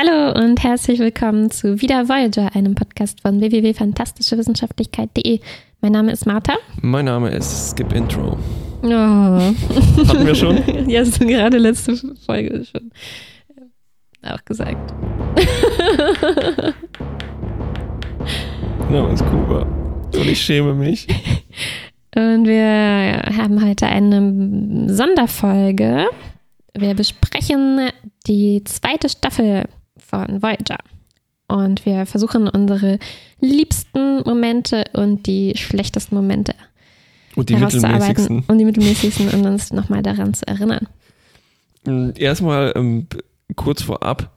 Hallo und herzlich willkommen zu Wieder Voyager, einem Podcast von www.fantastischewissenschaftlichkeit.de. Mein Name ist Martha. Mein Name ist Skip Intro. Oh. Hatten wir schon? ja, das ist gerade letzte Folge schon auch gesagt. Ja, ist cool. Und ich schäme mich. Und wir haben heute eine Sonderfolge. Wir besprechen die zweite Staffel von Voyager. Und wir versuchen unsere liebsten Momente und die schlechtesten Momente Und die herauszuarbeiten mittelmäßigsten. und die mittelmäßigsten und uns nochmal daran zu erinnern. Mm, Erstmal ähm, kurz vorab.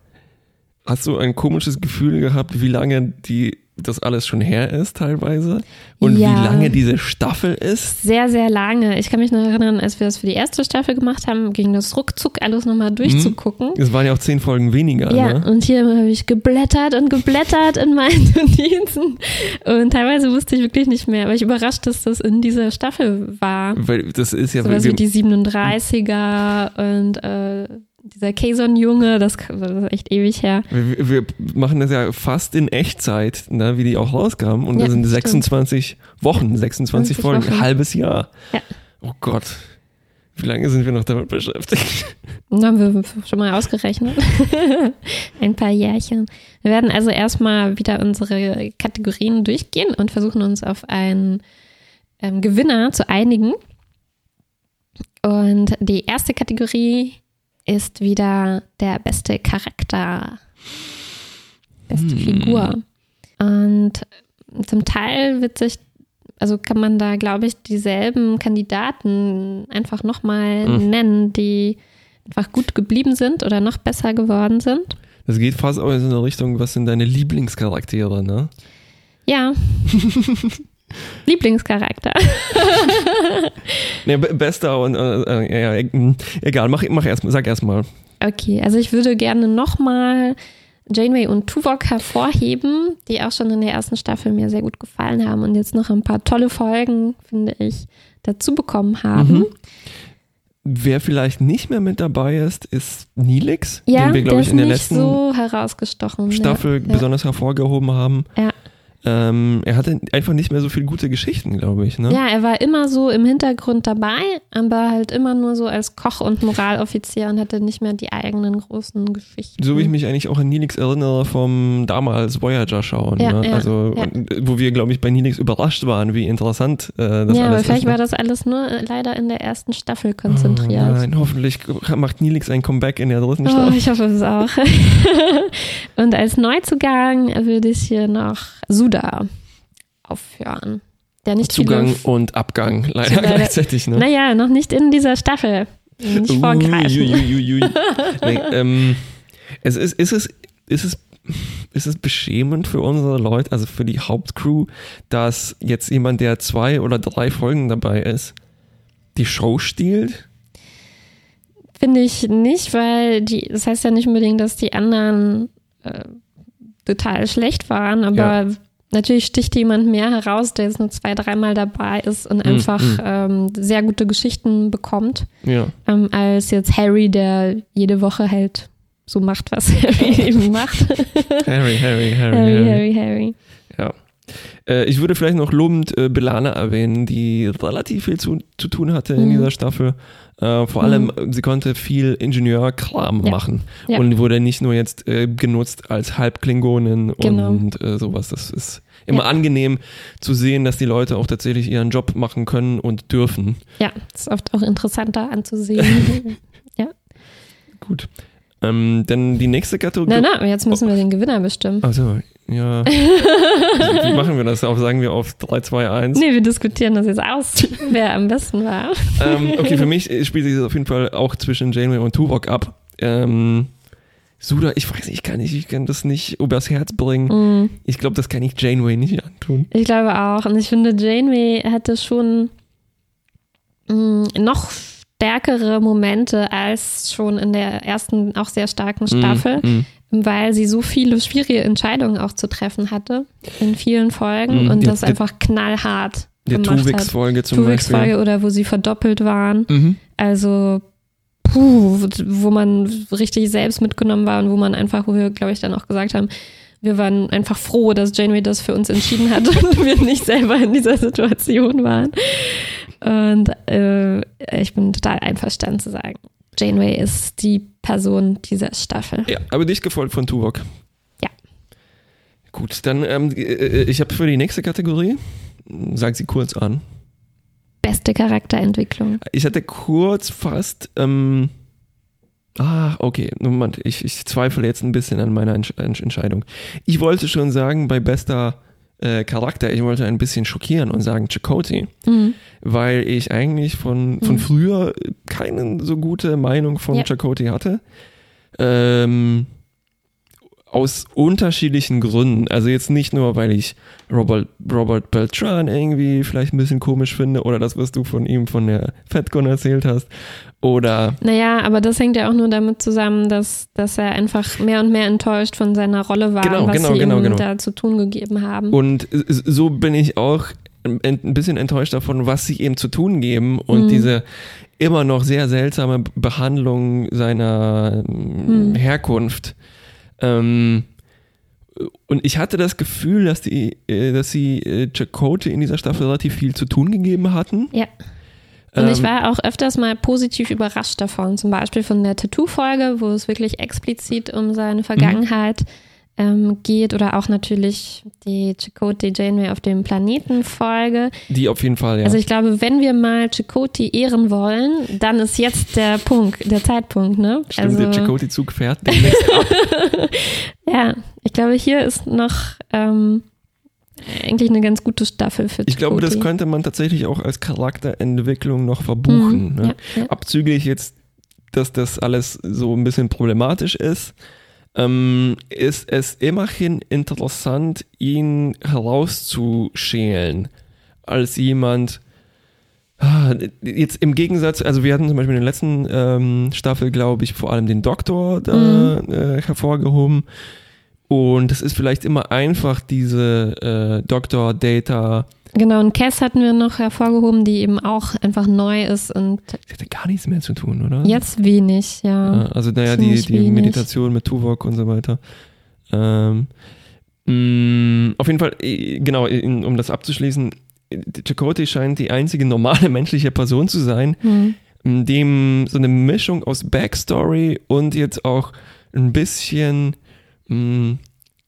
Hast du ein komisches Gefühl gehabt, wie lange die, das alles schon her ist teilweise? Und Ja. wie lange diese Staffel ist? Sehr, sehr lange. Ich kann mich noch erinnern, als wir das für die erste Staffel gemacht haben, ging das ruckzuck alles nochmal durchzugucken. Es waren ja auch zehn Folgen weniger, Ja, ne? und hier habe ich geblättert und geblättert in meinen Notizen. Und teilweise wusste ich wirklich nicht mehr, aber ich überrascht, dass das in dieser Staffel war. Weil das ist ja, Sowas wir, wie die 37er und äh, dieser Kayson-Junge, das das ist echt ewig her. wir, wir machen das ja fast in Echtzeit, ne, wie die auch rauskamen. Und Ja, das sind stimmt. 26 Wochen, 26 20 Folgen, Wochen. ein halbes Jahr. Ja. Oh Gott. Wie lange sind wir noch damit beschäftigt? Und haben wir schon mal ausgerechnet. Ein paar Jährchen. Wir werden also erstmal wieder unsere Kategorien durchgehen und versuchen uns auf einen ähm, Gewinner zu einigen. Und die erste Kategorie ist wieder der beste Charakter. Beste Hm. Figur. Und zum Teil wird sich, also kann man da, glaube ich, dieselben Kandidaten einfach nochmal Hm. nennen, die einfach gut geblieben sind oder noch besser geworden sind. Das geht fast auch in so eine Richtung, was sind deine Lieblingscharaktere, ne? Ja. Lieblingscharakter. Ne, be- bester und äh, äh, ja, mm, egal, mach, mach erst, sag erstmal. Okay, also ich würde gerne nochmal Janeway und Tuvok hervorheben, die auch schon in der ersten Staffel mir sehr gut gefallen haben und jetzt noch ein paar tolle Folgen, finde ich, dazu bekommen haben. Mhm. Wer vielleicht nicht mehr mit dabei ist, ist Nilix, Ja, den wir, glaube ich, in der letzten so. Staffel ja. besonders hervorgehoben haben. Ja. Ähm, er hatte einfach nicht mehr so viele gute Geschichten, glaube ich. Ne? Ja, er war immer so im Hintergrund dabei, aber halt immer nur so als Koch und Moraloffizier und hatte nicht mehr die eigenen großen Geschichten. So wie ich mich eigentlich auch an Nilix erinnere vom damals Voyager schauen. Ja, ne? ja, also, ja. wo wir, glaube ich, bei Nilix überrascht waren, wie interessant äh, das ja, aber alles vielleicht ist. ne? war das alles nur äh, leider in der ersten Staffel konzentriert. Oh nein, hoffentlich macht Nilix ein Comeback in der dritten Oh, Staffel. ich hoffe es auch. Und als Neuzugang würde ich hier noch Suda aufhören. Der nicht Zugang und Abgang leider Leider- gleichzeitig. Ne? Naja, noch nicht in dieser Staffel. Nicht vorgreifen. Uiuiuiui. nee, ähm, es ist, ist, es, ist, es, ist es beschämend für unsere Leute, also für die Hauptcrew, dass jetzt jemand, der zwei oder drei Folgen dabei ist, die Show stiehlt? Finde ich nicht, weil die, das heißt ja nicht unbedingt, dass die anderen äh, total schlecht waren, aber natürlich sticht jemand mehr heraus, der jetzt nur zwei, dreimal dabei ist und einfach mm. Ähm, sehr gute Geschichten bekommt, Ja. ähm, als jetzt Harry, der jede Woche halt so macht, was Harry eben macht. Harry, Harry, Harry, Harry, Harry. Harry, Harry. Ja. Äh, ich würde vielleicht noch lobend äh, Belana erwähnen, die relativ viel zu, zu tun hatte in Mhm. dieser Staffel. Äh, vor allem, äh, sie konnte viel Ingenieurkram Ja. machen Ja. und wurde nicht nur jetzt äh, genutzt als Halbklingonin Genau. und äh, sowas. Das ist immer Ja. angenehm zu sehen, dass die Leute auch tatsächlich ihren Job machen können und dürfen. Ja, ist oft auch interessanter anzusehen. Gut. Ähm, dann die nächste Kategorie. na, na, jetzt müssen wir den Gewinner bestimmen. Also, ja. Wie machen wir das? Auf, sagen wir auf 3, 2, 1? Nee, wir diskutieren das jetzt aus, wer am besten war. ähm, okay, für mich spielt sich das auf jeden Fall auch zwischen Janeway und Tuvok ab. Ähm, Suda, ich weiß nicht, ich kann, nicht, ich kann das nicht übers Herz bringen. Mm, Ich glaube, das kann ich Janeway nicht antun. Ich glaube auch. Und ich finde, Janeway hatte schon mm, noch stärkere Momente als schon in der ersten, auch sehr starken Staffel, Mm, mm. Weil sie so viele schwierige Entscheidungen auch zu treffen hatte in vielen Folgen Mm, und die- das die- einfach knallhart hat. Tuvix-Folge zum Tuvix Beispiel. Folge oder wo sie verdoppelt waren. Mhm. Also, puh, wo man richtig selbst mitgenommen war und wo man einfach, wo wir, glaube ich, dann auch gesagt haben, wir waren einfach froh, dass Janeway das für uns entschieden hat und wir nicht selber in dieser Situation waren. Und äh, ich bin total einverstanden zu sagen, Janeway ist die Person dieser Staffel. Ja, aber dich gefolgt von Tuvok. Ja. Gut, dann ähm, äh, ich habe für die nächste Kategorie, sag sie kurz an. Beste Charakterentwicklung. Ich hatte kurz fast, ähm, ah, okay, Moment, ich, ich zweifle jetzt ein bisschen an meiner Entsch Entscheidung. Ich wollte schon sagen, bei bester äh, Charakter, ich wollte ein bisschen schockieren und sagen Chakotay, mhm. weil ich eigentlich von, von mhm. früher keine so gute Meinung von ja. Chakotay hatte. Ähm, aus unterschiedlichen Gründen. Also jetzt nicht nur, weil ich Robert, Robert Beltran irgendwie vielleicht ein bisschen komisch finde oder das, was du von ihm von der FedCon erzählt hast. Oder. Naja, aber das hängt ja auch nur damit zusammen, dass, dass er einfach mehr und mehr enttäuscht von seiner Rolle war, genau, was genau, sie genau, ihm genau. da zu tun gegeben haben. Und so bin ich auch ein bisschen enttäuscht davon, was sie ihm zu tun geben und mhm. diese immer noch sehr seltsame Behandlung seiner mhm. Herkunft ähm, und ich hatte das Gefühl, dass, die, äh, dass sie äh, Chakotay in dieser Staffel relativ viel zu tun gegeben hatten. Ja. Und ich ähm, war auch öfters mal positiv überrascht davon, zum Beispiel von der Tattoo-Folge, wo es wirklich explizit um seine Vergangenheit mhm ähm, geht oder auch natürlich die Chakotay Janeway auf dem Planeten Folge. Die auf jeden Fall, ja. Also ich glaube, wenn wir mal Chakotay ehren wollen, dann ist jetzt der Punkt, der Zeitpunkt, ne? Stimmt, also, der Chakotay-Zug fährt demnächst ab. ja, ich glaube, hier ist noch ähm, eigentlich eine ganz gute Staffel für Chakotay. Ich glaube, das könnte man tatsächlich auch als Charakterentwicklung noch verbuchen. Mhm, ne? ja, ja. Abzüglich jetzt, dass das alles so ein bisschen problematisch ist ähm, ist es immerhin interessant, ihn herauszuschälen als jemand, ah, Jetzt im Gegensatz, also wir hatten zum Beispiel in der letzten ähm, Staffel, glaube ich, vor allem den Doktor da, mhm. äh, hervorgehoben. Und es ist vielleicht immer einfach, diese äh, Doktor-Data Genau, und Cass hatten wir noch hervorgehoben, die eben auch einfach neu ist und. Sie hatte gar nichts mehr zu tun, oder? Jetzt wenig, ja. ja also, naja, die, die Meditation mit Tuvok und so weiter. Ähm, mh, mm, auf jeden Fall, genau, um das abzuschließen, Chakotay scheint die einzige normale menschliche Person zu sein, mhm. dem so eine Mischung aus Backstory und jetzt auch ein bisschen mh, mm,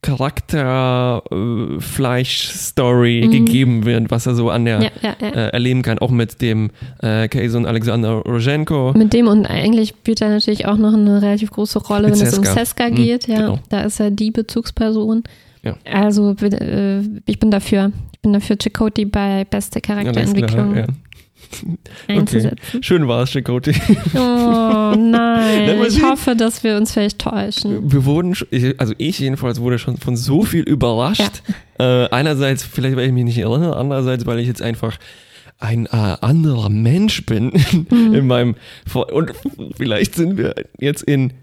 Charakterfleisch-Story äh, mhm. gegeben wird, was er so an der ja, ja, ja. Äh, erleben kann, auch mit dem äh, Kayson Alexander Rojenko. Mit dem und eigentlich spielt er natürlich auch noch eine relativ große Rolle, mit wenn Seska. es um Seska mhm, geht. ja, genau. da ist er die Bezugsperson. Also äh, ich bin dafür. Ich bin dafür Chakoti bei beste Charakterentwicklung. Ja, einzusetzen. Okay. Schön war es, Chakoti. Oh nein, ich hoffe, dass wir uns vielleicht täuschen. Wir wurden, also ich jedenfalls wurde schon von so viel überrascht. Ja. Äh, einerseits vielleicht, weil ich mich nicht erinnere, andererseits, weil ich jetzt einfach ein äh, anderer Mensch bin mhm. in meinem und vielleicht sind wir jetzt in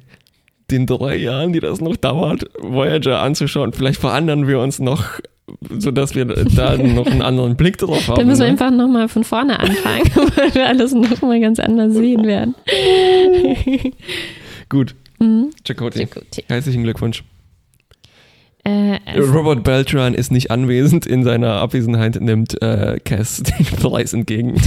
den drei Jahren, die das noch dauert, Voyager anzuschauen. Vielleicht verändern wir uns noch sodass wir da noch einen anderen Blick drauf haben. Dann müssen wir ne? einfach nochmal von vorne anfangen, weil wir alles nochmal ganz anders sehen werden. Gut. Mhm. Chakoti. Herzlichen Glückwunsch. Äh, also Robert Beltran ist nicht anwesend. In seiner Abwesenheit nimmt äh, Cass den Preis entgegen.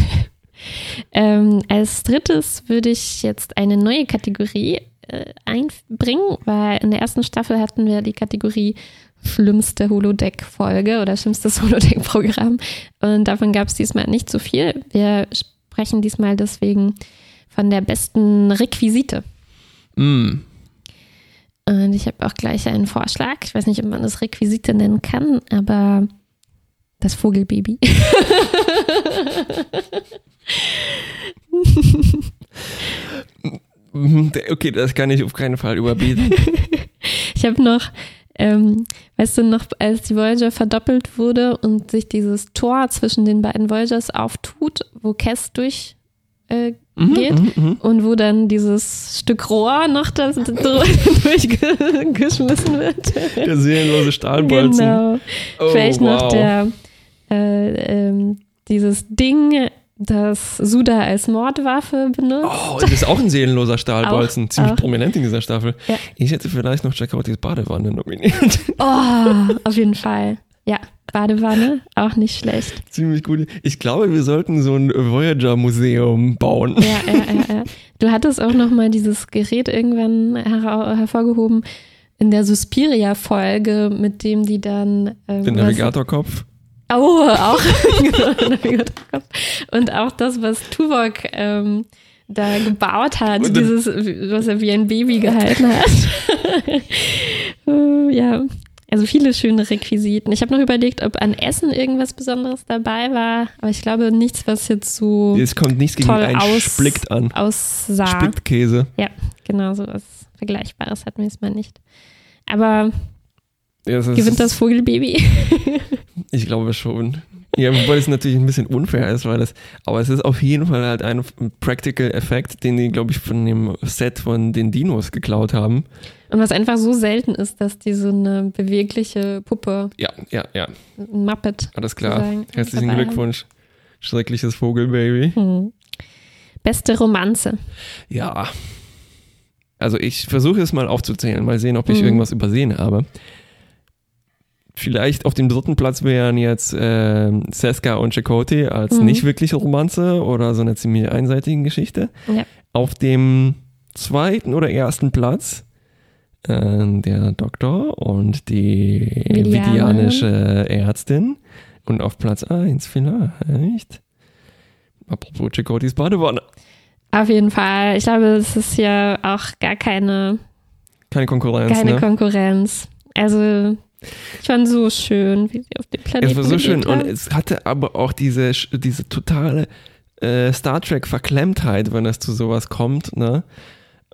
ähm, als drittes würde ich jetzt eine neue Kategorie äh, einbringen, weil in der ersten Staffel hatten wir die Kategorie schlimmste Holodeck-Folge oder schlimmstes Holodeck-Programm. Und davon gab es diesmal nicht so viel. Wir sprechen diesmal deswegen von der besten Requisite. Mm. Und ich habe auch gleich einen Vorschlag. Ich weiß nicht, ob man das Requisite nennen kann, aber das Vogelbaby. okay, das kann ich auf keinen Fall überbieten. ich habe noch ähm, weißt du noch, als die Voyager verdoppelt wurde und sich dieses Tor zwischen den beiden Voyagers auftut, wo Cass durch äh, mhm, geht mhm, mhm, und wo dann dieses Stück Rohr noch das durchgeschmissen wird. Der seelenlose Stahlbolzen. Genau. Oh, Vielleicht wow. noch der äh, ähm, dieses Ding das Suda als Mordwaffe benutzt. Oh, das ist auch ein seelenloser Stahlbolzen. Auch, Ziemlich auch. prominent in dieser Staffel. Ja. Ich hätte vielleicht noch Chakotis Badewanne nominiert. Oh, auf jeden Fall. Ja, Badewanne, auch nicht schlecht. Ziemlich gut. Ich glaube, wir sollten so ein Voyager-Museum bauen. Ja, ja, ja, ja. Du hattest auch noch mal dieses Gerät irgendwann her hervorgehoben in der Suspiria-Folge, mit dem die dann ähm, Den Navigatorkopf. Oh, auch. Und auch das, was Tuvok ähm, da gebaut hat, Und dieses, was er wie ein Baby gehalten hat. Äh, ja, also viele schöne Requisiten. Ich habe noch überlegt, ob an Essen irgendwas Besonderes dabei war, aber ich glaube nichts, was jetzt so Es kommt nichts gegen einen aus, Splickt an. aussah. Splittkäse. Ja, genau so was Vergleichbares hatten wir es mal nicht. Aber das ist- gewinnt das Vogelbaby? Ich glaube schon. Ja, wobei es natürlich ein bisschen unfair ist, weil das, aber es ist auf jeden Fall halt ein Practical Effekt, den die, glaube ich, von dem Set von den Dinos geklaut haben. Und was einfach so selten ist, dass die so eine bewegliche Puppe, Ja, ja, ja, ein Muppet. alles klar. Herzlichen dabei Glückwunsch. Schreckliches Vogelbaby. Hm. Beste Romanze. Ja. Also ich versuche es mal aufzuzählen, mal sehen, ob ich Mhm. irgendwas übersehen habe. Vielleicht auf dem dritten Platz wären jetzt ähm, Seska und Chakotay als Mhm. nicht wirkliche Romanze oder so eine ziemlich einseitige Geschichte. Ja. Auf dem zweiten oder ersten Platz äh, der Doktor und die Vidiane. vidianische Ärztin. Und auf Platz eins vielleicht. Apropos Chakotis Badewanne. Auf jeden Fall. Ich glaube, es ist ja auch gar keine, Keine Konkurrenz, keine ne? Konkurrenz. Also, ich fand so schön, wie sie auf dem Planeten Es war so schön und es hatte aber auch diese, diese totale äh, Star Trek Verklemmtheit, wenn es zu sowas kommt, ne?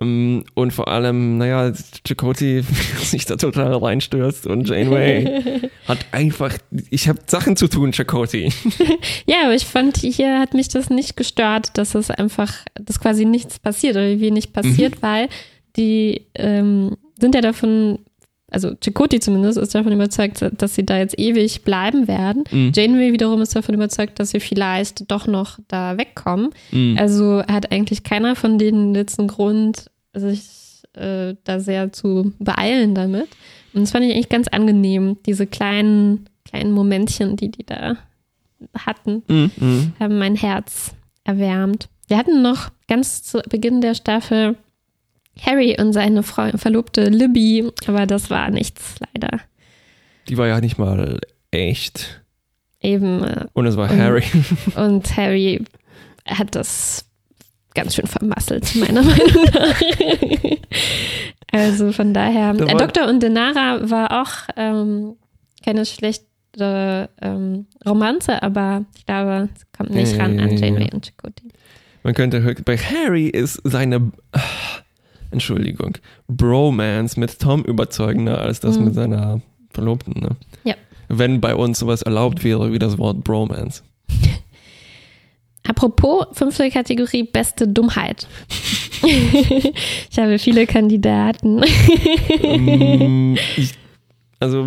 Ähm, Und vor allem, naja, Chakotay sich da total reinstürzt und Janeway hat einfach, ich habe Sachen zu tun, Chakotay. Ja, aber ich fand, hier hat mich das nicht gestört, dass es einfach, dass quasi nichts passiert oder wenig passiert, Mhm. weil die ähm, sind ja davon, also Chakoti zumindest ist davon überzeugt, dass sie da jetzt ewig bleiben werden. Mhm. Janeway wiederum ist davon überzeugt, dass sie vielleicht doch noch da wegkommen. Mhm. Also hat eigentlich keiner von denen jetzt einen Grund, sich äh, da sehr zu beeilen damit. Und das fand ich eigentlich ganz angenehm, diese kleinen, kleinen Momentchen, die die da hatten Mhm. Mhm. haben mein Herz erwärmt. Wir hatten noch ganz zu Beginn der Staffel Harry und seine Frau, Verlobte Libby, aber das war nichts leider. Die war ja nicht mal echt. Eben. äh, Und es war Und- Harry. Und Harry hat das ganz schön vermasselt, meiner Meinung nach. also von daher, Da äh, Doktor und Denara war auch ähm, keine schlechte ähm, Romanze, aber ich glaube, es kommt nicht ran an ja, Janeway ja. und Chakotay. Man könnte bei Harry ist seine Entschuldigung Bromance mit Tom überzeugender als das Mhm. mit seiner Verlobten. Ne? Ja. Wenn bei uns sowas erlaubt wäre wie das Wort Bromance. Apropos fünfte Kategorie beste Dummheit. ich habe viele Kandidaten. Mm, ich, also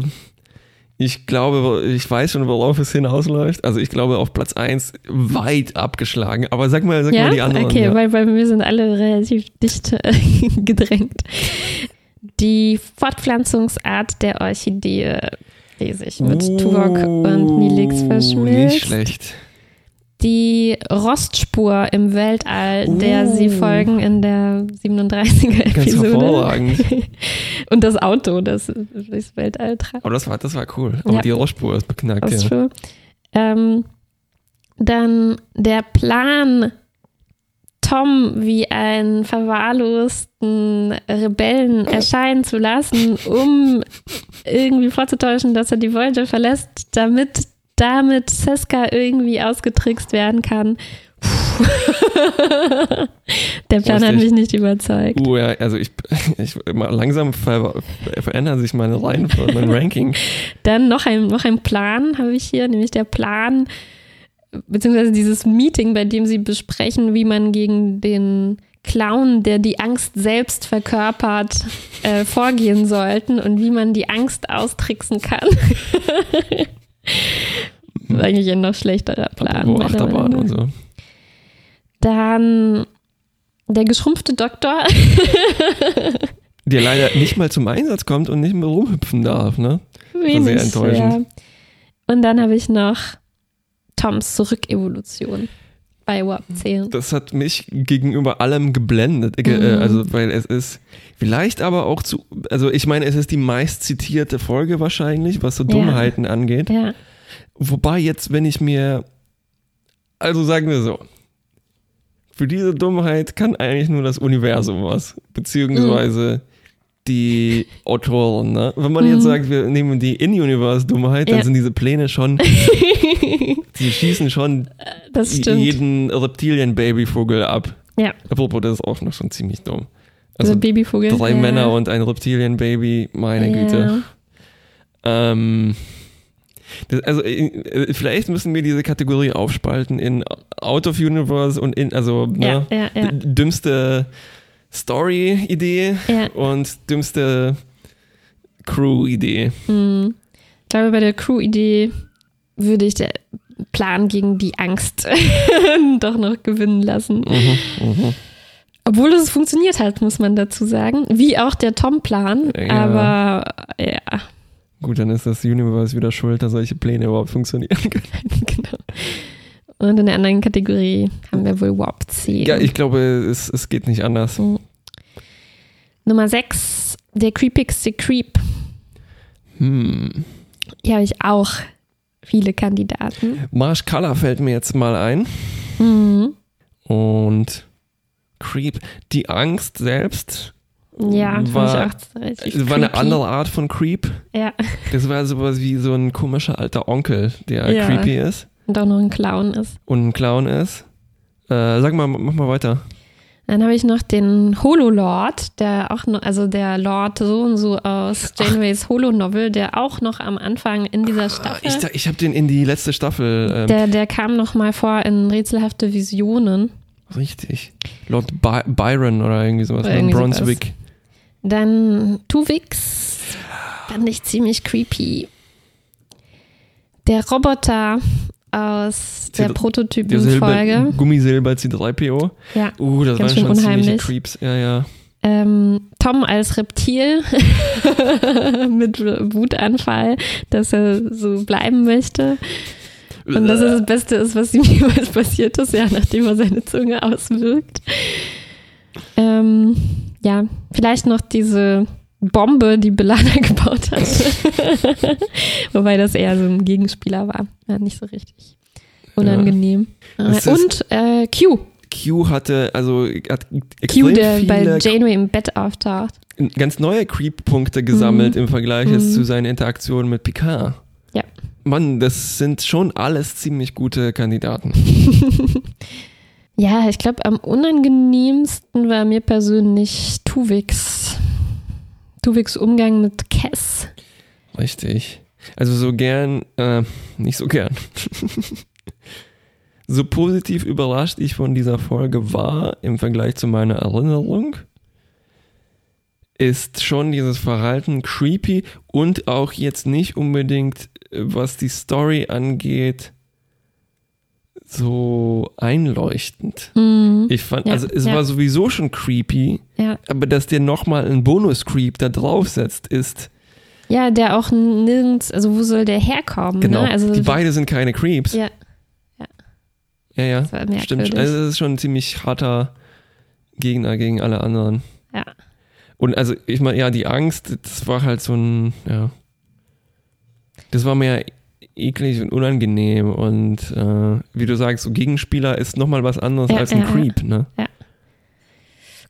ich glaube, ich weiß schon, worauf es hinausläuft. Also ich glaube auf Platz 1 weit abgeschlagen. Aber sag mal, sag ja, mal die anderen. okay, ja. weil bei mir sind alle relativ dicht äh, gedrängt. Die Fortpflanzungsart der Orchidee, die sich mit Tuvok und Nilix verschmilzt. Nicht schlecht. Die Rostspur im Weltall, der sie Uh. folgen in der 37er Ganz Episode. hervorragend. Und das Auto, das durchs Weltall treibt. Aber das war, das war cool. Aber Ja. die Rohrspur ist beknackt. Ist Ja. Ähm, dann der Plan, Tom wie einen verwahrlosten Rebellen erscheinen zu lassen, um irgendwie vorzutäuschen, dass er die Voyager verlässt, damit damit Seska irgendwie ausgetrickst werden kann. Der Plan hat Lustig. mich nicht überzeugt. Uh, ja, also ich, ich langsam ver, verändern sich meine Reihen, mein Ranking. Dann noch ein, noch ein Plan habe ich hier, nämlich der Plan, beziehungsweise dieses Meeting, bei dem sie besprechen, wie man gegen den Clown, der die Angst selbst verkörpert, äh, vorgehen sollten und wie man die Angst austricksen kann. Das ist eigentlich ein noch schlechterer Plan. Wo Achterbahn Meinung und so. Dann der geschrumpfte Doktor. Der leider nicht mal zum Einsatz kommt und nicht mehr rumhüpfen darf, ne? Wenig, sehr enttäuschend. Ja. Und dann habe ich noch Toms Zurückevolution bei Warp 10. Das hat mich gegenüber allem geblendet. Ge- Mhm. äh, Also, weil es ist vielleicht aber auch zu, also ich meine, es ist die meist zitierte Folge wahrscheinlich, was so Ja. Dummheiten angeht. Ja. Wobei jetzt, wenn ich mir, also sagen wir so, für diese Dummheit kann eigentlich nur das Universum was, beziehungsweise die Autoren. Ne? Wenn man jetzt Mhm. sagt, wir nehmen die In-Universe-Dummheit, dann Ja. sind diese Pläne schon, die schießen schon Das stimmt. jeden Reptilien-Babyvogel ab. Ja. Apropos, das ist auch noch schon ziemlich dumm. Also Also Babyvogel. drei ja. Männer und ein Reptilien-Baby, meine Güte. Ähm, das, also äh, vielleicht müssen wir diese Kategorie aufspalten in Out of Universe und in, also ne, Ja, ja, ja. dümmste Story-Idee und dümmste Crew-Idee. Hm. Ich glaube, bei der Crew-Idee würde ich den Plan gegen die Angst doch noch gewinnen lassen. Mhm, mhm. Obwohl es funktioniert hat, muss man dazu sagen. Wie auch der Tom-Plan. Aber ja, Gut, dann ist das Universe wieder schuld, dass solche Pläne überhaupt funktionieren können. genau. Und in der anderen Kategorie haben wir wohl Warp 10. Ja, ich glaube, es, es geht nicht anders. Nummer 6, der creepigste Creep. Hm. Hier habe ich auch viele Kandidaten. Marsh Color fällt mir jetzt mal ein. Mhm. Und Creep. Die Angst selbst Ja, War- ich auch richtig war eine andere Art von Creep. Ja, Das war sowas wie so ein komischer alter Onkel, der Ja. creepy ist und auch noch ein Clown ist. und ein Clown ist. Äh, sag mal, mach mal weiter. Dann habe ich noch den Holo-Lord, der auch noch, also der Lord so und so aus Janeways Holo-Novel, der auch noch am Anfang in dieser Ah, Staffel, Ich, ich habe den in die letzte Staffel. Ähm, der, der kam noch mal vor in rätselhafte Visionen. richtig. Lord By Byron oder irgendwie sowas. Oder irgendwie Brunswick. Dann Tuvix, fand ich ziemlich creepy. Der Roboter aus der Prototypen-Folge. Silber, Gummisilber C3PO. Ja. Uh, das waren schon ziemliche unheimlich. Creeps. Ja, ja. Ähm, Tom als Reptil mit Wutanfall, dass er so bleiben möchte. Und dass es das Beste ist, was ihm jemals passiert ist, ja, nachdem er seine Zunge auswirkt. Ähm, ja, vielleicht noch diese Bombe, die Belana gebaut hat. Wobei das eher so ein Gegenspieler war. Ja, nicht so richtig unangenehm. Es Äh, Und äh, Q. Q hatte, also hat Q, extrem der bei Janeway im Bett auftaucht. ganz neue Creep-Punkte gesammelt im Vergleich Mhm. zu seinen Interaktionen mit Picard. Ja. Mann, das sind schon alles ziemlich gute Kandidaten. Ja, ich glaube, am unangenehmsten war mir persönlich Tuvix. Tuvix Umgang mit Cass. Richtig. Also so gern, äh, nicht so gern. so positiv überrascht ich von dieser Folge war im Vergleich zu meiner Erinnerung, ist schon dieses Verhalten creepy und auch jetzt nicht unbedingt, äh, was die Story angeht, so einleuchtend. Mhm. Ich fand, Ja, also es ja. war sowieso schon creepy, Ja. aber dass der nochmal einen Bonus-Creep da draufsetzt, ist ja, der auch nirgends, also wo soll der herkommen? Genau. Ne? Also, die beide sind keine Creeps. ja, ja. ja. merkwürdig. Stimmt. Also es ist schon ein ziemlich harter Gegner gegen alle anderen. Ja. Und also, ich meine, ja, die Angst, das war halt so ein, ja. Das war mehr eklig und unangenehm und äh, wie du sagst, so Gegenspieler ist nochmal was anderes Ja, als ein ja, ja. Creep, ne?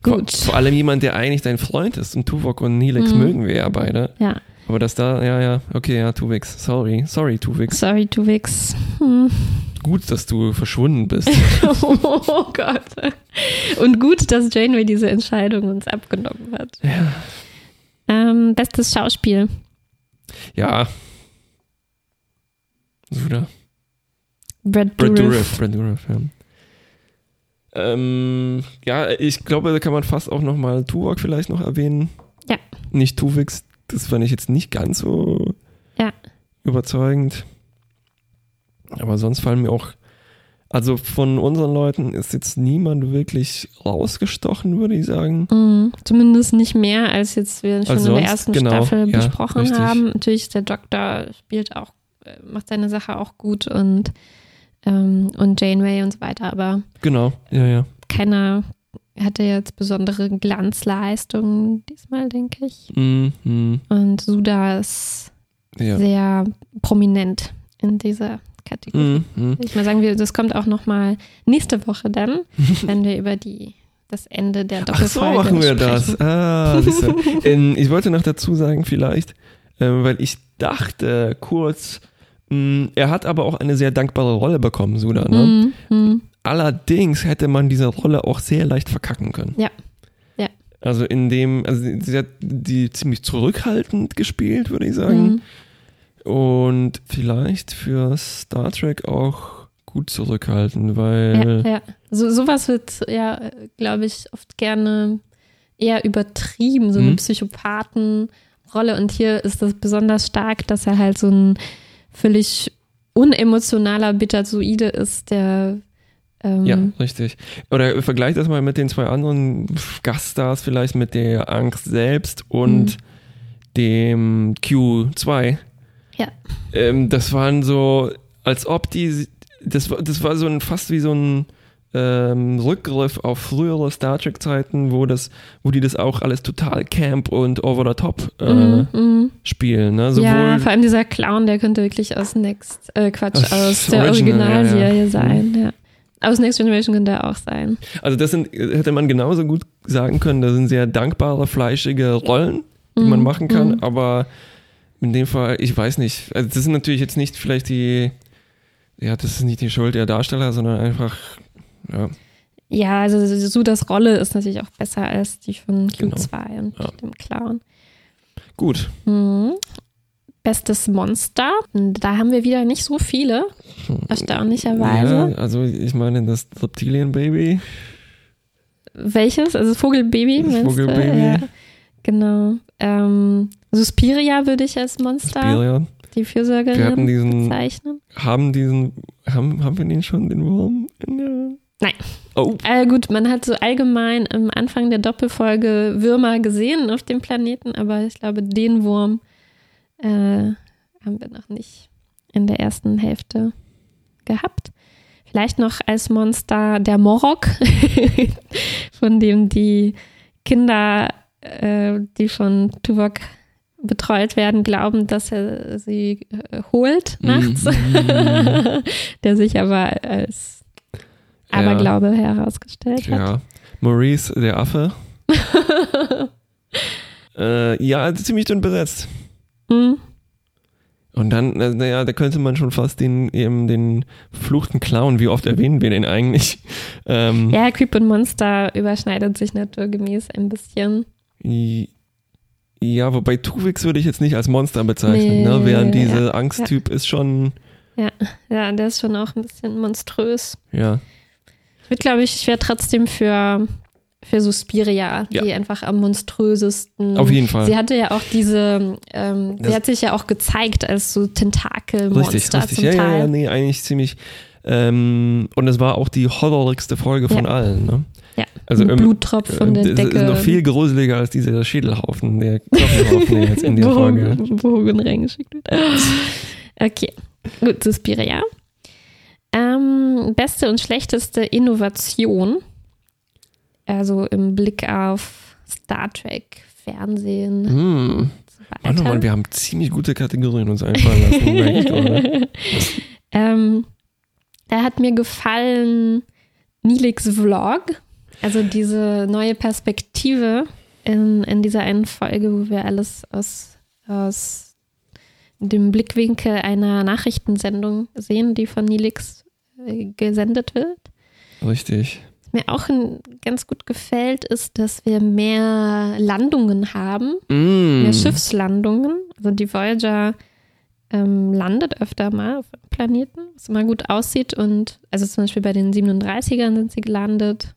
Gut. Vor, vor allem jemand, der eigentlich dein Freund ist. Und Tuvok und Helix Mhm. mögen wir ja beide. Ja, Aber das da, ja, ja, okay, ja, Tuvix, sorry, sorry, Tuvix. sorry, Tuvix. Hm. Gut, dass du verschwunden bist. Oh Gott. Und gut, dass Janeway diese Entscheidung uns abgenommen hat. Ja. Ähm, bestes Schauspiel. Ja. Oder? Brad Brad Dourif. Brad Dourif, ja. Ähm, ja, ich glaube, da kann man fast auch nochmal Tuvok vielleicht noch erwähnen. Ja. Nicht Tuvix, das fand ich jetzt nicht ganz so Ja. überzeugend. Aber sonst fallen mir auch Also von unseren Leuten ist jetzt niemand wirklich rausgestochen, würde ich sagen. Mhm. Zumindest nicht mehr, als jetzt wir schon Als in der ersten genau, Staffel ja, besprochen richtig. haben. Natürlich ist der Doktor spielt auch, macht seine Sache auch gut und, ähm, und Janeway und so weiter, aber Genau, ja, ja. keiner hatte jetzt besondere Glanzleistungen diesmal, denke ich. Mhm, Und Suda ist ja. sehr prominent in dieser Kategorie. Mhm. Ich mal sagen, wir, das kommt auch noch mal nächste Woche dann, wenn wir über die das Ende der Ach so, Doppelfolge machen wir sprechen. das. Ah, ähm, ich wollte noch dazu sagen, vielleicht, ähm, weil ich dachte kurz, er hat aber auch eine sehr dankbare Rolle bekommen, Suda. Ne? Mhm, mhm. Allerdings hätte man diese Rolle auch sehr leicht verkacken können. Ja. Ja. Also in dem, also sie hat die ziemlich zurückhaltend gespielt, würde ich sagen. Mhm. Und vielleicht für Star Trek auch gut zurückhaltend, weil Ja, ja. So, sowas wird ja, glaube ich, oft gerne eher übertrieben, so eine Mhm. Psychopathenrolle. Und hier ist das besonders stark, dass er halt so ein völlig unemotionaler Betazoide ist, der ähm, Ja, richtig. Oder vergleich das mal mit den zwei anderen Gaststars, vielleicht mit der Angst selbst und dem Q2. Ja. Ähm, das waren so, als ob die, das war, das war so ein, fast wie so ein ähm, Rückgriff auf frühere Star Trek Zeiten, wo das, wo die das auch alles total camp und over the top äh, mhm, mhm. spielen. Ne? Sowohl ja, vor allem dieser Clown, der könnte wirklich aus Next, äh, Quatsch, Aus aus der Original, ja, Originalserie ja. sein, ja. Aus Next Generation könnte er auch sein. Also das sind, hätte man genauso gut sagen können, das sind sehr dankbare, fleischige Rollen, die Mhm, man machen kann, mhm. aber in dem Fall, ich weiß nicht, also das sind natürlich jetzt nicht vielleicht die, ja, das ist nicht die Schuld der Darsteller, sondern einfach, ja, Ja, also Sudas Rolle ist natürlich auch besser als die von Genau. Q2 und Ja. dem Clown. gut. Mhm. Bestes Monster. Da haben wir wieder nicht so viele, erstaunlicherweise. Ja, also ich meine, das Reptilien Baby, Welches? Also Vogelbaby? Das? Vogelbaby. Ja, genau. Ähm, Suspiria würde ich als Monster, Spiria, die Fürsorgerin, Wir hatten diesen- bezeichnen. haben diesen, haben, haben wir den schon, den Wurm? In der Nein. Oh, Äh, gut, man hat so allgemein am Anfang der Doppelfolge Würmer gesehen auf dem Planeten, aber ich glaube, den Wurm äh, haben wir noch nicht in der ersten Hälfte gehabt. Vielleicht noch als Monster der Morok, von dem die Kinder, äh, die von Tuvok betreut werden, glauben, dass er sie äh, holt nachts, Mhm. der sich aber als Aberglaube herausgestellt hat. ja. Maurice, der Affe. äh, ja, also ziemlich dünn besetzt. Hm. Und dann, naja, da könnte man schon fast den, eben den verfluchten Clown, wie oft erwähnen wir den eigentlich? Ähm, Ja, Creep und Monster überschneidet sich naturgemäß ein bisschen. Ja, wobei Tuvix würde ich jetzt nicht als Monster bezeichnen, Nee, ne? während diese ja, Angsttyp ist schon, Ja, der ist schon auch ein bisschen monströs. ja, Ich würde, glaube ich, ich wäre trotzdem für, für Suspiria, Ja. die einfach am monströsesten. auf jeden Fall. Sie hatte ja auch diese, ähm, sie hat sich ja auch gezeigt als so Tentakelmonster Richtig, richtig. zum Ja, Teil. ja, ja, nee, eigentlich ziemlich. Ähm, und es war auch die horrorigste Folge von Ja. allen, ne? Ja, Also ein im- Bluttropf von der das Decke. ist noch viel gruseliger als dieser Schädelhaufen, der Knochenhaufen, der jetzt in der Folge. Hogan reingeschickt wird. Okay, gut, Suspiria. Ähm, beste und schlechteste Innovation. Also im Blick auf Star Trek, Fernsehen so Mann, oh. Mann, wir haben ziemlich gute Kategorien uns einfallen lassen. ähm, da hat mir gefallen Nilix Vlog. Also diese neue Perspektive in, in dieser einen Folge, wo wir alles aus, aus dem Blickwinkel einer Nachrichtensendung sehen, die von Nilix gesendet wird. Richtig. Was mir auch ein, ganz gut gefällt, ist, dass wir mehr Landungen haben, Mm. mehr Schiffslandungen. Also die Voyager ähm, landet öfter mal auf Planeten, was immer gut aussieht. Und also zum Beispiel bei den 37ern sind sie gelandet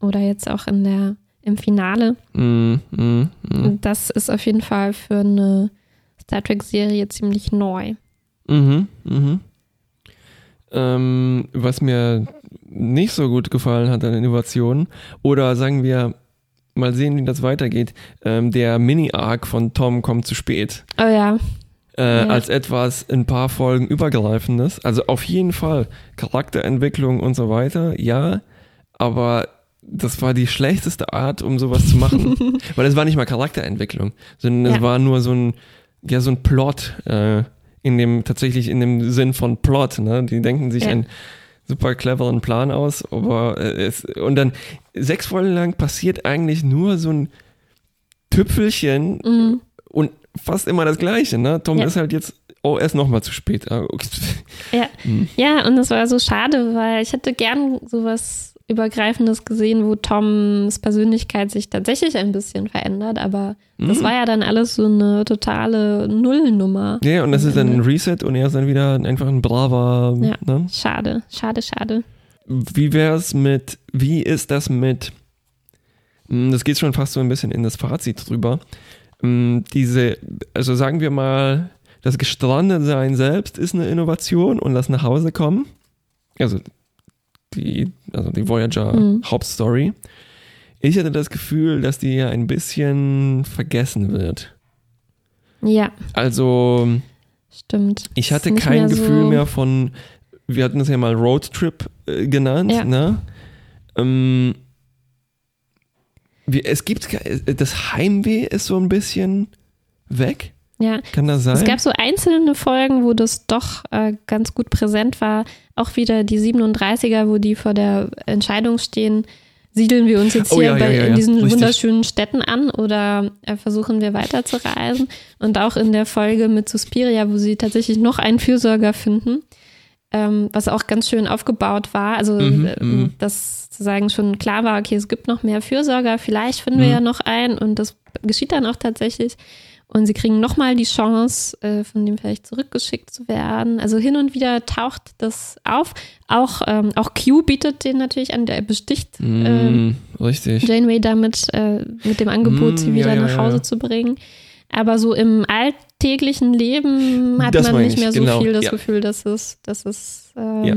oder jetzt auch in der, im Finale. Mm, mm, mm. Das ist auf jeden Fall für eine Star Trek-Serie ziemlich neu. Mhm, mhm. Ähm, was mir nicht so gut gefallen hat an Innovationen, oder sagen wir, mal sehen, wie das weitergeht, ähm, der Mini-Arc von Tom kommt zu spät. Oh ja. Äh, Ja. Als etwas in ein paar Folgen übergreifendes. Also auf jeden Fall Charakterentwicklung und so weiter, ja, aber das war die schlechteste Art, um sowas zu machen. Weil es war nicht mal Charakterentwicklung, sondern es Ja. war nur so ein, ja, so ein Plot, äh, in dem, tatsächlich in dem Sinn von Plot, ne? Die denken sich Ja. einen super cleveren Plan aus, aber äh, es, und dann sechs Folgen lang passiert eigentlich nur so ein Tüpfelchen Mhm. und fast immer das Gleiche, ne? Tom Ja. ist halt jetzt, oh, er ist nochmal zu spät. Ah, okay. Ja. ja, und das war so schade, weil ich hätte gern sowas Übergreifendes gesehen, wo Toms Persönlichkeit sich tatsächlich ein bisschen verändert, aber das Mhm. war ja dann alles so eine totale Nullnummer. Ja, und das ist dann ein. Reset und er ist dann wieder einfach ein braver, Ja. ne? Schade, schade, schade. Wie wär's mit, wie ist das mit, Hm, das geht schon fast so ein bisschen in das Fazit drüber, Hm, diese, also sagen wir mal, das Gestrandetsein selbst ist eine Innovation und das nach Hause kommen, also die, also die Voyager Mhm. Hauptstory. Ich hatte das Gefühl, dass die ja ein bisschen vergessen wird. Ja, Also, stimmt. ich hatte kein mehr Gefühl so- mehr von, wir hatten es ja mal Roadtrip äh, genannt, Ja. ne? Ähm, wie, es gibt, ke- das Heimweh ist so ein bisschen weg, Ja, kann das sein? Es gab so einzelne Folgen, wo das doch äh, ganz gut präsent war. Auch wieder die 37er, wo die vor der Entscheidung stehen, siedeln wir uns jetzt Oh hier ja, ja, bei, ja, in ja, diesen richtig. wunderschönen Städten an oder äh, versuchen wir weiterzureisen. Und auch in der Folge mit Suspiria, wo sie tatsächlich noch einen Fürsorger finden, ähm, was auch ganz schön aufgebaut war. Also, Mhm, äh, mhm. dass sozusagen schon klar war, okay, es gibt noch mehr Fürsorger, vielleicht finden wir Mhm. ja noch einen und das geschieht dann auch tatsächlich. Und sie kriegen nochmal die Chance, äh, von dem vielleicht zurückgeschickt zu werden. Also hin und wieder taucht das auf. Auch, ähm, auch Q bietet den natürlich an, der besticht ähm, Mm, richtig. Janeway damit, äh, mit dem Angebot, Mm, sie wieder ja, ja, nach Hause ja. zu bringen. Aber so im alltäglichen Leben hat Das man nicht ich, mehr so genau, viel das. Gefühl, dass es, dass es ähm, Ja.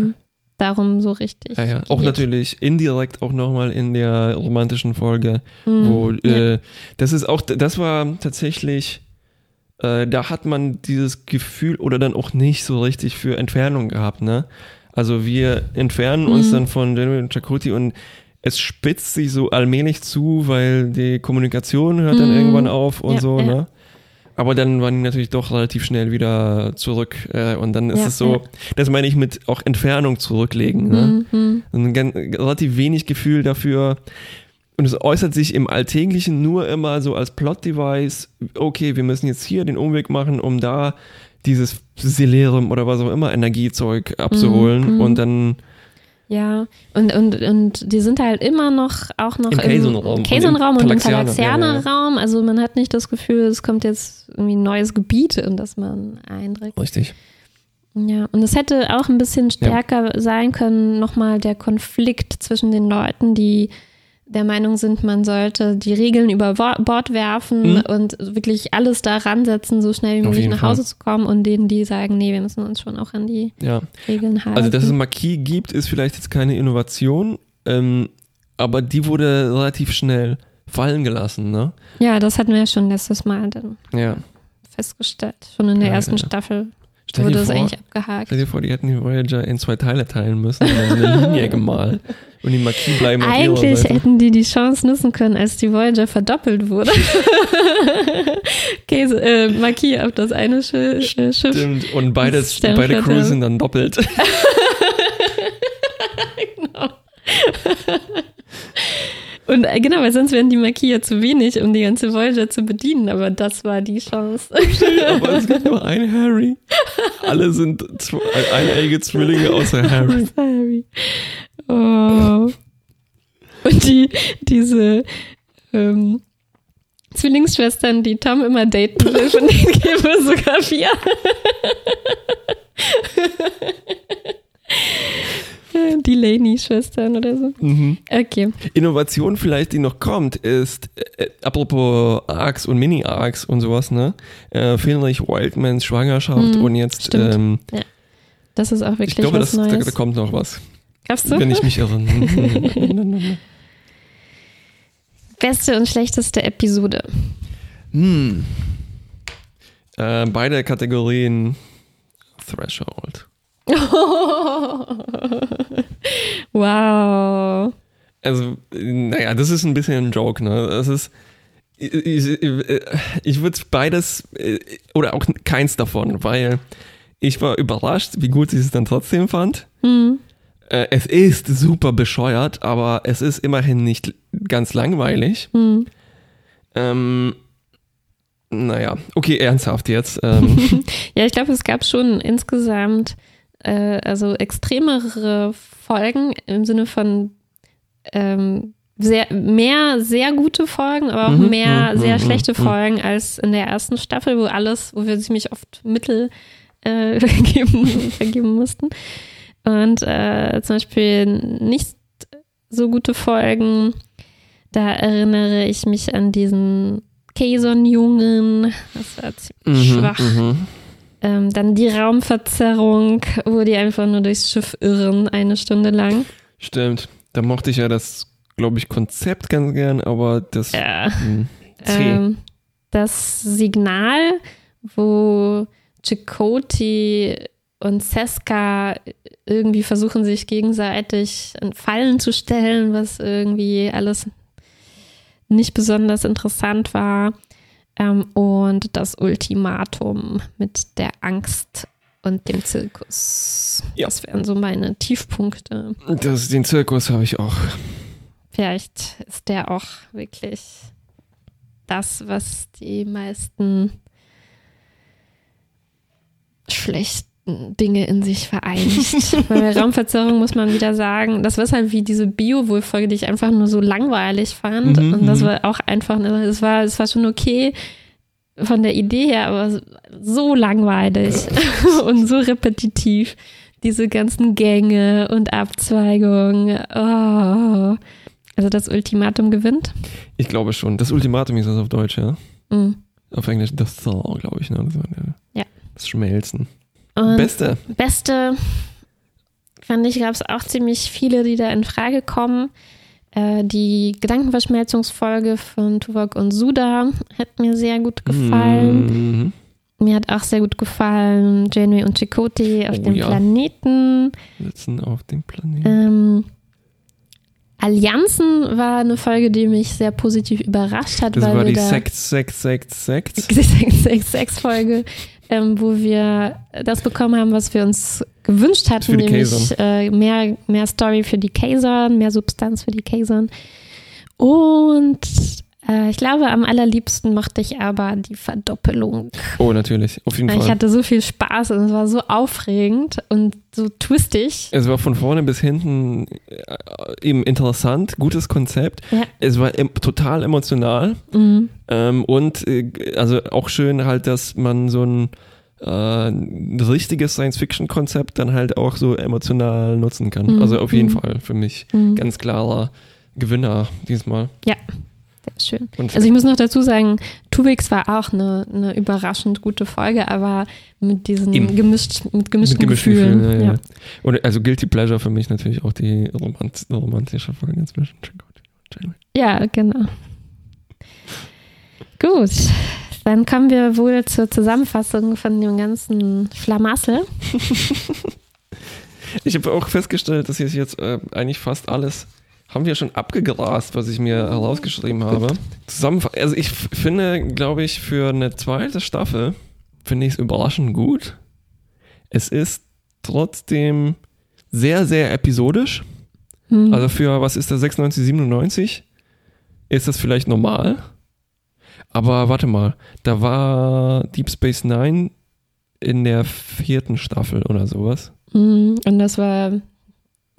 Darum so richtig Ja, ja. Auch geht. natürlich indirekt auch nochmal in der romantischen Folge, Mhm. wo ja. äh, das ist auch, das war tatsächlich, äh, da hat man dieses Gefühl oder dann auch nicht so richtig für Entfernung gehabt, ne? Also wir entfernen uns Mhm. dann von Janeway und Chakoti und es spitzt sich so allmählich zu, weil die Kommunikation hört dann Mhm. irgendwann auf und Ja, so, ja. ne? Aber dann waren die natürlich doch relativ schnell wieder zurück äh, und dann ist Ja, es so, ja. das meine ich mit auch Entfernung zurücklegen, ne? Mhm. ein ganz, relativ wenig Gefühl dafür. Und es äußert sich im Alltäglichen nur immer so als Plot-Device, okay, wir müssen jetzt hier den Umweg machen, um da dieses Celerum oder was auch immer Energiezeug abzuholen Mhm. und dann Ja, und, und, und die sind halt immer noch auch noch Im Kazon-Raum und und im Talaxianer, Talaxianer-Raum. Also man hat nicht das Gefühl, es kommt jetzt irgendwie ein neues Gebiet, in das man eindringt. richtig. Ja, und es hätte auch ein bisschen stärker sein können, nochmal der Konflikt zwischen den Leuten, die der Meinung sind, man sollte die Regeln über Bord werfen Mhm. und wirklich alles daran setzen, so schnell wie möglich nach Fall. Hause zu kommen und denen, die sagen, nee, wir müssen uns schon auch an die Ja. Regeln halten. Also, dass es Marquis gibt, ist vielleicht jetzt keine Innovation, ähm, aber die wurde relativ schnell fallen gelassen, ne? ja, das hatten wir ja schon letztes Mal dann Ja. festgestellt. Schon in der Ja, ersten. Staffel Stell wurde das vor, eigentlich abgehakt. stell dir vor, die hätten die Voyager in zwei Teile teilen müssen und eine Linie gemalt. Und die Marquis bleiben auf Eigentlich hätten die die Chance nutzen können, als die Voyager verdoppelt wurde. okay, so, äh, Marquis auf das eine Sch äh, Schiff. Stimmt, und beides, beide Crews sind dann doppelt. Und äh, genau, weil sonst wären die Marquis ja zu wenig, um die ganze Voyager zu bedienen, aber das war die Chance. Aber es gibt nur einen Harry. Alle sind eineige Zwillinge außer Harry. Harry. Die, diese ähm, Zwillingsschwestern, die Tom immer daten will, von denen gäbe es sogar vier. die Laney-Schwestern oder so. Mhm. Okay. Innovation vielleicht, die noch kommt, ist, äh, apropos Arcs und Mini-Arcs und sowas, ne? Äh, Finrich Wildmans Schwangerschaft Mhm, und jetzt ähm, Das ist auch wirklich Ich glaube, was das, da, Neues. da kommt noch was, Glaubst du? wenn ich mich irre. Beste und schlechteste Episode. hm. äh, beide Kategorien Threshold. wow. Also, naja, das ist ein bisschen ein Joke, ne? Das ist. Ich, ich, ich würde beides äh, oder auch keins davon, weil ich war überrascht, wie gut sie es dann trotzdem fand. Hm. Äh, Es ist super bescheuert, aber es ist immerhin nicht ganz langweilig. Hm. Ähm, naja, okay, ernsthaft jetzt. Ähm, Ja, ich glaube, es gab schon insgesamt äh, also extremere Folgen im Sinne von ähm, sehr, mehr sehr gute Folgen, aber auch Mhm, mehr mhm, sehr mhm, schlechte mhm. Folgen als in der ersten Staffel, wo alles, wo wir ziemlich oft Mittel äh, vergeben, vergeben mussten. Und äh, zum Beispiel nicht so gute Folgen, da erinnere ich mich an diesen Kayson-Jungen, das war ziemlich mhm, schwach. mhm. Ähm, dann die Raumverzerrung, wo die einfach nur durchs Schiff irren, eine Stunde lang. Stimmt. Da mochte ich ja das, glaube ich, Konzept ganz gern, aber das. Ja. Hm. Ähm, das Signal, wo Chakotay und Seska irgendwie versuchen, sich gegenseitig in Fallen zu stellen, was irgendwie alles nicht besonders interessant war. Ähm, und das Ultimatum mit der Angst und dem Zirkus. Ja. Das wären so meine Tiefpunkte. das, den Zirkus habe ich auch. Vielleicht ist der auch wirklich das, was die meisten schlechten Dinge in sich vereinigt. Bei Raumverzerrung muss man wieder sagen, das war halt wie diese Bio-Wohl-Folge, die ich einfach nur so langweilig fand. Mhm, und das mhm. war auch einfach, es war, es war schon okay von der Idee her, aber so langweilig und so repetitiv. Diese ganzen Gänge und Abzweigungen. Oh. Also das Ultimatum gewinnt. Ich glaube schon. Das Ultimatum ist das auf Deutsch, ja. Mhm. Auf Englisch das Thaw, glaube ich. Ne? Das, war der, Ja. das Schmelzen. Und Beste. Beste, fand ich, gab es auch ziemlich viele, die da in Frage kommen. Äh, die Gedankenverschmelzungsfolge von Tuvok und Suda hat mir sehr gut gefallen. Mhm. Mir hat auch sehr gut gefallen Janeway und Chakotay auf Oh dem ja. Planeten. Sitzen auf dem Planeten. Ähm, Allianzen war eine Folge, die mich sehr positiv überrascht hat, das weil war die Sekt, Sekt, Sekt, Sekt. die 666-Folge, ähm, wo wir das bekommen haben, was wir uns gewünscht hatten, nämlich äh, mehr, mehr Story für die Kazon, mehr Substanz für die Kazon. Und ich glaube, am allerliebsten mochte ich aber die Verdoppelung. Oh, natürlich. Auf jeden Ich Fall. hatte so viel Spaß und es war so aufregend und so twistig. Es war von vorne bis hinten äh, eben interessant, gutes Konzept. Ja. Es war total emotional. Mhm. Ähm, und äh, also auch schön halt, dass man so ein äh, richtiges Science-Fiction-Konzept dann halt auch so emotional nutzen kann. Mhm. Also auf jeden Mhm. Fall für mich Mhm. ganz klarer Gewinner diesmal. Ja, sehr schön. Also ich muss noch dazu sagen, Tuvix war auch eine, eine überraschend gute Folge, aber mit diesen Eben. gemischt, mit gemischten, mit gemischten Gefühlen. Gefühlen, ja, ja. ja. Und also Guilty Pleasure für mich natürlich auch die romant romantische Folge zwischen Chakotay und Janeway. Ja, genau. Gut, dann kommen wir wohl zur Zusammenfassung von dem ganzen Schlamassel. Ich habe auch festgestellt, dass ich jetzt äh, eigentlich fast alles haben wir schon abgegrast, was ich mir herausgeschrieben habe. Zusammenfassend, also ich finde, glaube ich, für eine zweite Staffel finde ich es überraschend gut. Es ist trotzdem sehr, sehr episodisch. Hm. Also für, was ist das, 96, 97? Ist das vielleicht normal? Aber warte mal, da war Deep Space Nine in der vierten Staffel oder sowas. Hm, Und das war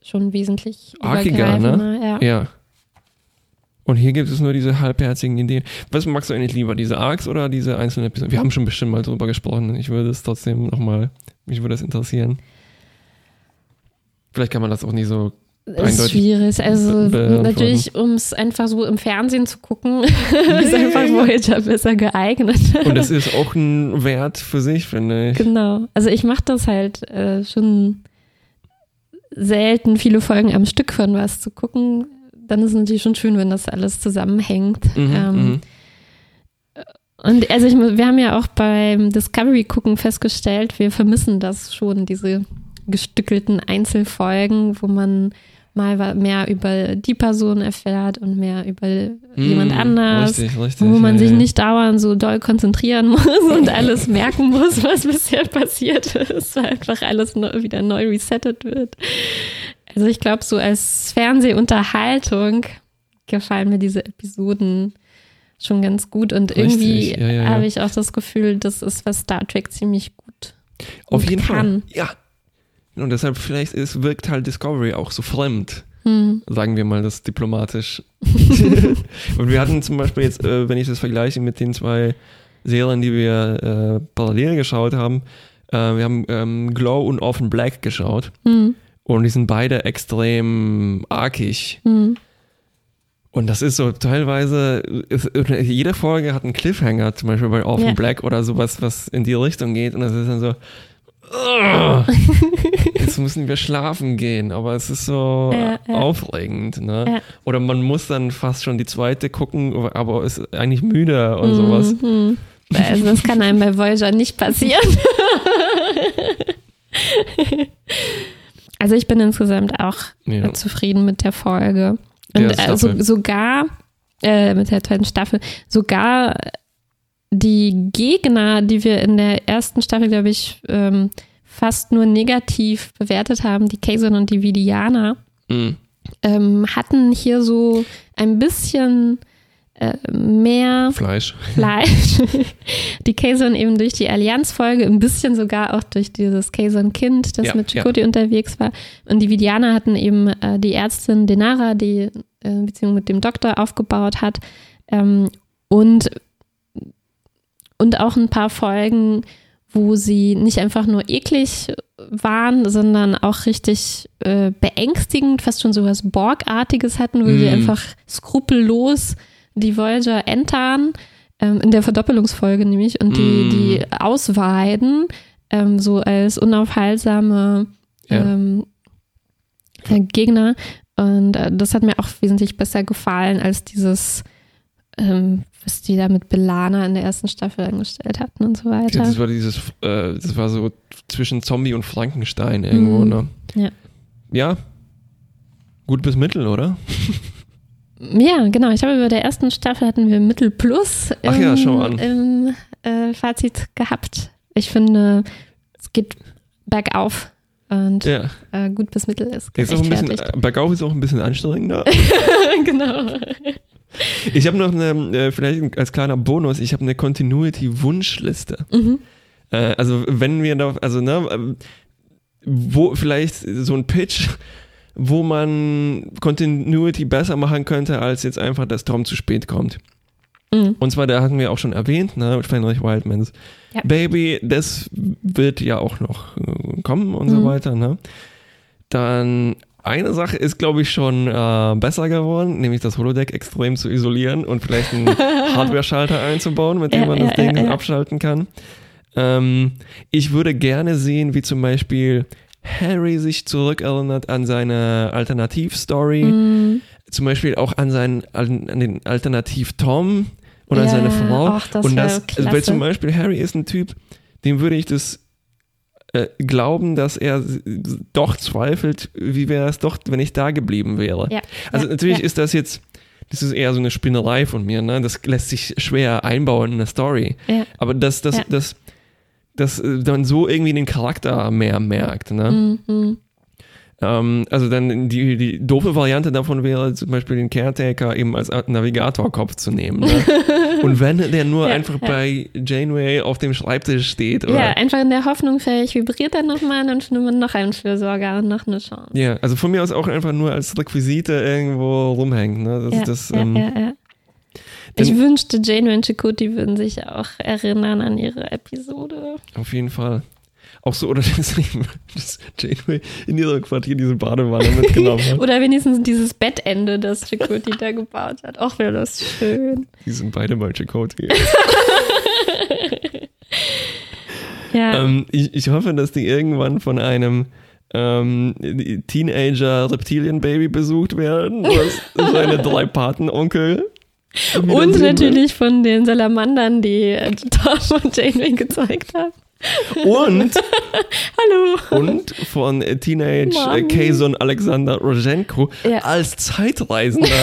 schon wesentlich Argiger, ne? Ja. Ja. Und hier gibt es nur diese halbherzigen Ideen. Was magst du eigentlich lieber, diese Arcs oder diese einzelnen Episoden? Wir haben schon bestimmt mal drüber gesprochen. Ich würde es trotzdem nochmal, mich würde das interessieren. Vielleicht kann man das auch nicht so Das ist schwierig. Also natürlich, um es einfach so im Fernsehen zu gucken, ist einfach Voyager besser geeignet. Und das ist auch ein Wert für sich, finde ich. Genau. Also ich mache das halt äh, schon selten, viele Folgen am Stück von was zu gucken. Dann ist es natürlich schon schön, wenn das alles zusammenhängt. Mhm, ähm, mhm. und also ich, wir haben ja auch beim Discovery gucken festgestellt, wir vermissen das schon, diese gestückelten Einzelfolgen, wo man mal mehr über die Person erfährt und mehr über mm, jemand anders, richtig, richtig, wo man ja, sich ja. nicht dauernd so doll konzentrieren muss und alles merken muss, was bisher passiert ist, weil einfach alles neu, wieder neu resettet wird. Also ich glaube, so als Fernsehunterhaltung gefallen mir diese Episoden schon ganz gut und irgendwie ja, habe ich auch das Gefühl, das ist, was Star Trek ziemlich gut Auf jeden kann. Fall. Ja, und deshalb vielleicht ist, wirkt halt Discovery auch so fremd. Hm. Sagen wir mal das diplomatisch. und wir hatten zum Beispiel jetzt, äh, wenn ich das vergleiche mit den zwei Serien, die wir äh, parallel geschaut haben, äh, wir haben ähm, Glow und Orphan Black geschaut. Hm. Und die sind beide extrem arkig. Hm. Und das ist so teilweise, ist, jede Folge hat einen Cliffhanger, zum Beispiel bei Orphan ja. Black oder sowas, was in die Richtung geht. Und das ist dann so, jetzt müssen wir schlafen gehen, aber es ist so ja, ja. aufregend. Ne? Ja. Oder man muss dann fast schon die zweite gucken, aber ist eigentlich müde und mhm. sowas. Also das kann einem bei Voyager nicht passieren. also ich bin insgesamt auch zufrieden mit der Folge. Und also sogar äh, mit der zweiten Staffel, sogar die Gegner, die wir in der ersten Staffel, glaube ich, ähm, fast nur negativ bewertet haben, die Kazon und die Vidianer, mhm. ähm, hatten hier so ein bisschen äh, mehr Fleisch. Fleisch. die Kazon eben durch die Allianz-Folge, ein bisschen sogar auch durch dieses Kazon-Kind, das ja, mit Chakotay ja. unterwegs war. Und die Vidianer hatten eben äh, die Ärztin Denara, die äh, Beziehung mit dem Doktor aufgebaut hat. Ähm, und und auch ein paar Folgen, wo sie nicht einfach nur eklig waren, sondern auch richtig äh, beängstigend, fast schon so was Borgartiges hatten, wo mm. sie einfach skrupellos die Voyager entern, ähm, in der Verdoppelungsfolge nämlich, und die, mm. die ausweiden, ähm, so als unaufhaltsame ähm, ja. Gegner. Und äh, das hat mir auch wesentlich besser gefallen als dieses ähm, was die da mit Belana in der ersten Staffel angestellt hatten und so weiter. Das war dieses, äh, das war so zwischen Zombie und Frankenstein irgendwo, mhm. ne? Ja. Ja. Gut bis Mittel, oder? Ja, genau. Ich glaube, bei der ersten Staffel hatten wir Mittel Plus im, Ach ja, schau an. im äh, Fazit gehabt. Ich finde, es geht bergauf und ja. äh, gut bis Mittel ist. ist auch ein bisschen, äh, bergauf ist auch ein bisschen anstrengender. genau. Ich habe noch eine, äh, vielleicht als kleiner Bonus, ich habe eine Continuity-Wunschliste. Mhm. Äh, also wenn wir da, also ne, ähm, wo vielleicht so ein Pitch, wo man Continuity besser machen könnte, als jetzt einfach, dass Tom zu spät kommt. Mhm. Und zwar, da hatten wir auch schon erwähnt, ne, Fenrich Wildmans ja. Baby, das wird ja auch noch äh, kommen und mhm. so weiter, ne? Dann eine Sache ist, glaube ich, schon äh, besser geworden, nämlich das Holodeck extrem zu isolieren und vielleicht einen Hardware-Schalter einzubauen, mit dem man das Ding dann abschalten kann. Ähm, ich würde gerne sehen, wie zum Beispiel Harry sich zurückerinnert an seine Alternativ-Story, mm. zum Beispiel auch an, seinen, an, an den Alternativ-Tom und ja, an seine Frau. Ach, das und das, klasse. weil zum Beispiel Harry ist ein Typ, dem würde ich das äh, glauben, dass er doch zweifelt, wie wäre es doch, wenn ich da geblieben wäre. Ja, also ja, natürlich ja. ist das jetzt, das ist eher so eine Spinnerei von mir, ne? Das lässt sich schwer einbauen in eine Story. Aber dass das, das, das, das dann so irgendwie den Charakter mehr merkt, ne? Mhm. Ähm, also dann die, die doofe Variante davon wäre zum Beispiel den Caretaker eben als Navigatorkopf zu nehmen. Ne? Und wenn der nur ja, einfach ja. bei Janeway auf dem Schreibtisch steht. Oder? Ja, einfach in der Hoffnung, vielleicht vibriert er nochmal, dann findet man noch einen Fürsorger und noch eine Chance. Ja, also von mir aus auch einfach nur als Requisite irgendwo rumhängen. Ne? Das, ja, das, ja, ähm, ja, ja. Ich wünschte, Janeway und Chakotay würden sich auch erinnern an ihre Episode. Auf jeden Fall. Auch so, oder das, das Janeway in ihrer Quartier diese Badewanne mitgenommen hat. Oder wenigstens dieses Bettende, das Chakoti da gebaut hat. Auch wäre das schön. Die sind beide mal Chakoti. ja. Ähm, ich, ich hoffe, dass die irgendwann von einem ähm, Teenager Reptilienbaby besucht werden. Was seine drei Patenonkel. Und natürlich von den Salamandern, die äh, Tom und Janeway gezeigt haben. Und, Hallo. und von Teenage Mann. Kazon Alexander Rojenko Ja. als Zeitreisender.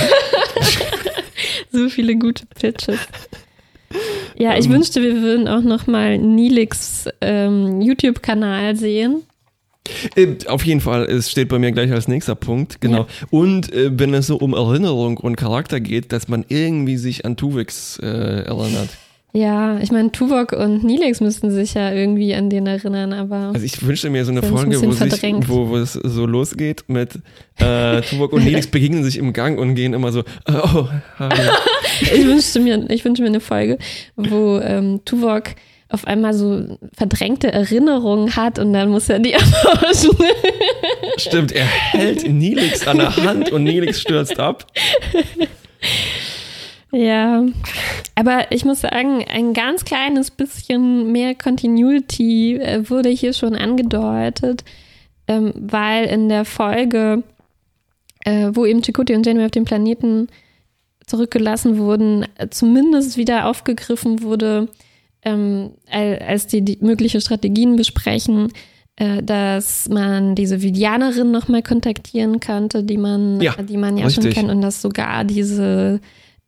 So viele gute Pitches. Ja, ich Ähm. wünschte, wir würden auch noch mal Nilix ähm, YouTube-Kanal sehen. Äh, Auf jeden Fall, es steht bei mir gleich als nächster Punkt, genau. Und äh, wenn es so um Erinnerung und Charakter geht, dass man irgendwie sich an Tuvix äh, erinnert. Ja, ich meine, Tuvok und Nilix müssten sich ja irgendwie an den erinnern, aber Also ich wünschte mir so eine ein Folge, wo, sich, wo, wo es so losgeht mit äh, Tuvok und Nelix begegnen sich im Gang und gehen immer so, äh, oh, hallo. ich wünschte mir, ich wünsche mir eine Folge, wo ähm, Tuvok auf einmal so verdrängte Erinnerungen hat und dann muss er die erforschen. Stimmt, er hält Nelix an der Hand und Nelix stürzt ab. Ja, aber ich muss sagen, ein ganz kleines bisschen mehr Continuity äh, wurde hier schon angedeutet, ähm, weil in der Folge, äh, wo eben Chakotay und Janeway auf dem Planeten zurückgelassen wurden, äh, zumindest wieder aufgegriffen wurde, ähm, al- als die, die mögliche Strategien besprechen, äh, dass man diese Vidianerin nochmal kontaktieren könnte, die man Ja, die man ja schon kennt und dass sogar diese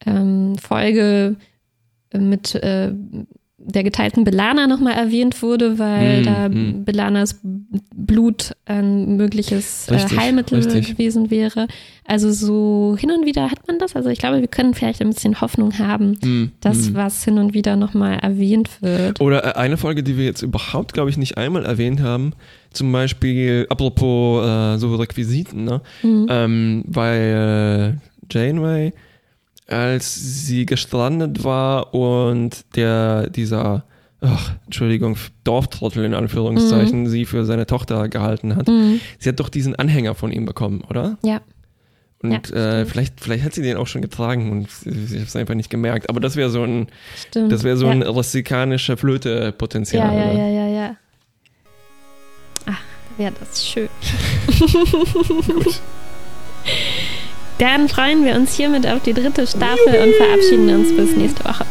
ähm, Folge mit äh, der geteilten Belana nochmal erwähnt wurde, weil Hm, da hm. Belanas Blut ein mögliches äh, Richtig, Heilmittel richtig. gewesen wäre. Also so hin und wieder hat man das. Also ich glaube, wir können vielleicht ein bisschen Hoffnung haben, Hm, dass was hin und wieder nochmal erwähnt wird. Oder äh, eine Folge, die wir jetzt überhaupt, glaube ich, nicht einmal erwähnt haben, zum Beispiel apropos äh, so Requisiten, ne? Ähm, bei äh, Janeway, als sie gestrandet war und der dieser, ach, Entschuldigung, Dorftrottel in Anführungszeichen, sie für seine Tochter gehalten hat. Mhm. Sie hat doch diesen Anhänger von ihm bekommen, oder? Ja. Und Ja, äh, vielleicht, vielleicht hat sie den auch schon getragen und ich habe es einfach nicht gemerkt. Aber das wäre so ein, Stimmt. das wäre so ja. ein russikanische Flöte-Potenzial. Ja, ja, ja, ja, ja. Ach, wäre das schön. Dann freuen wir uns hiermit auf die dritte Staffel und verabschieden uns bis nächste Woche.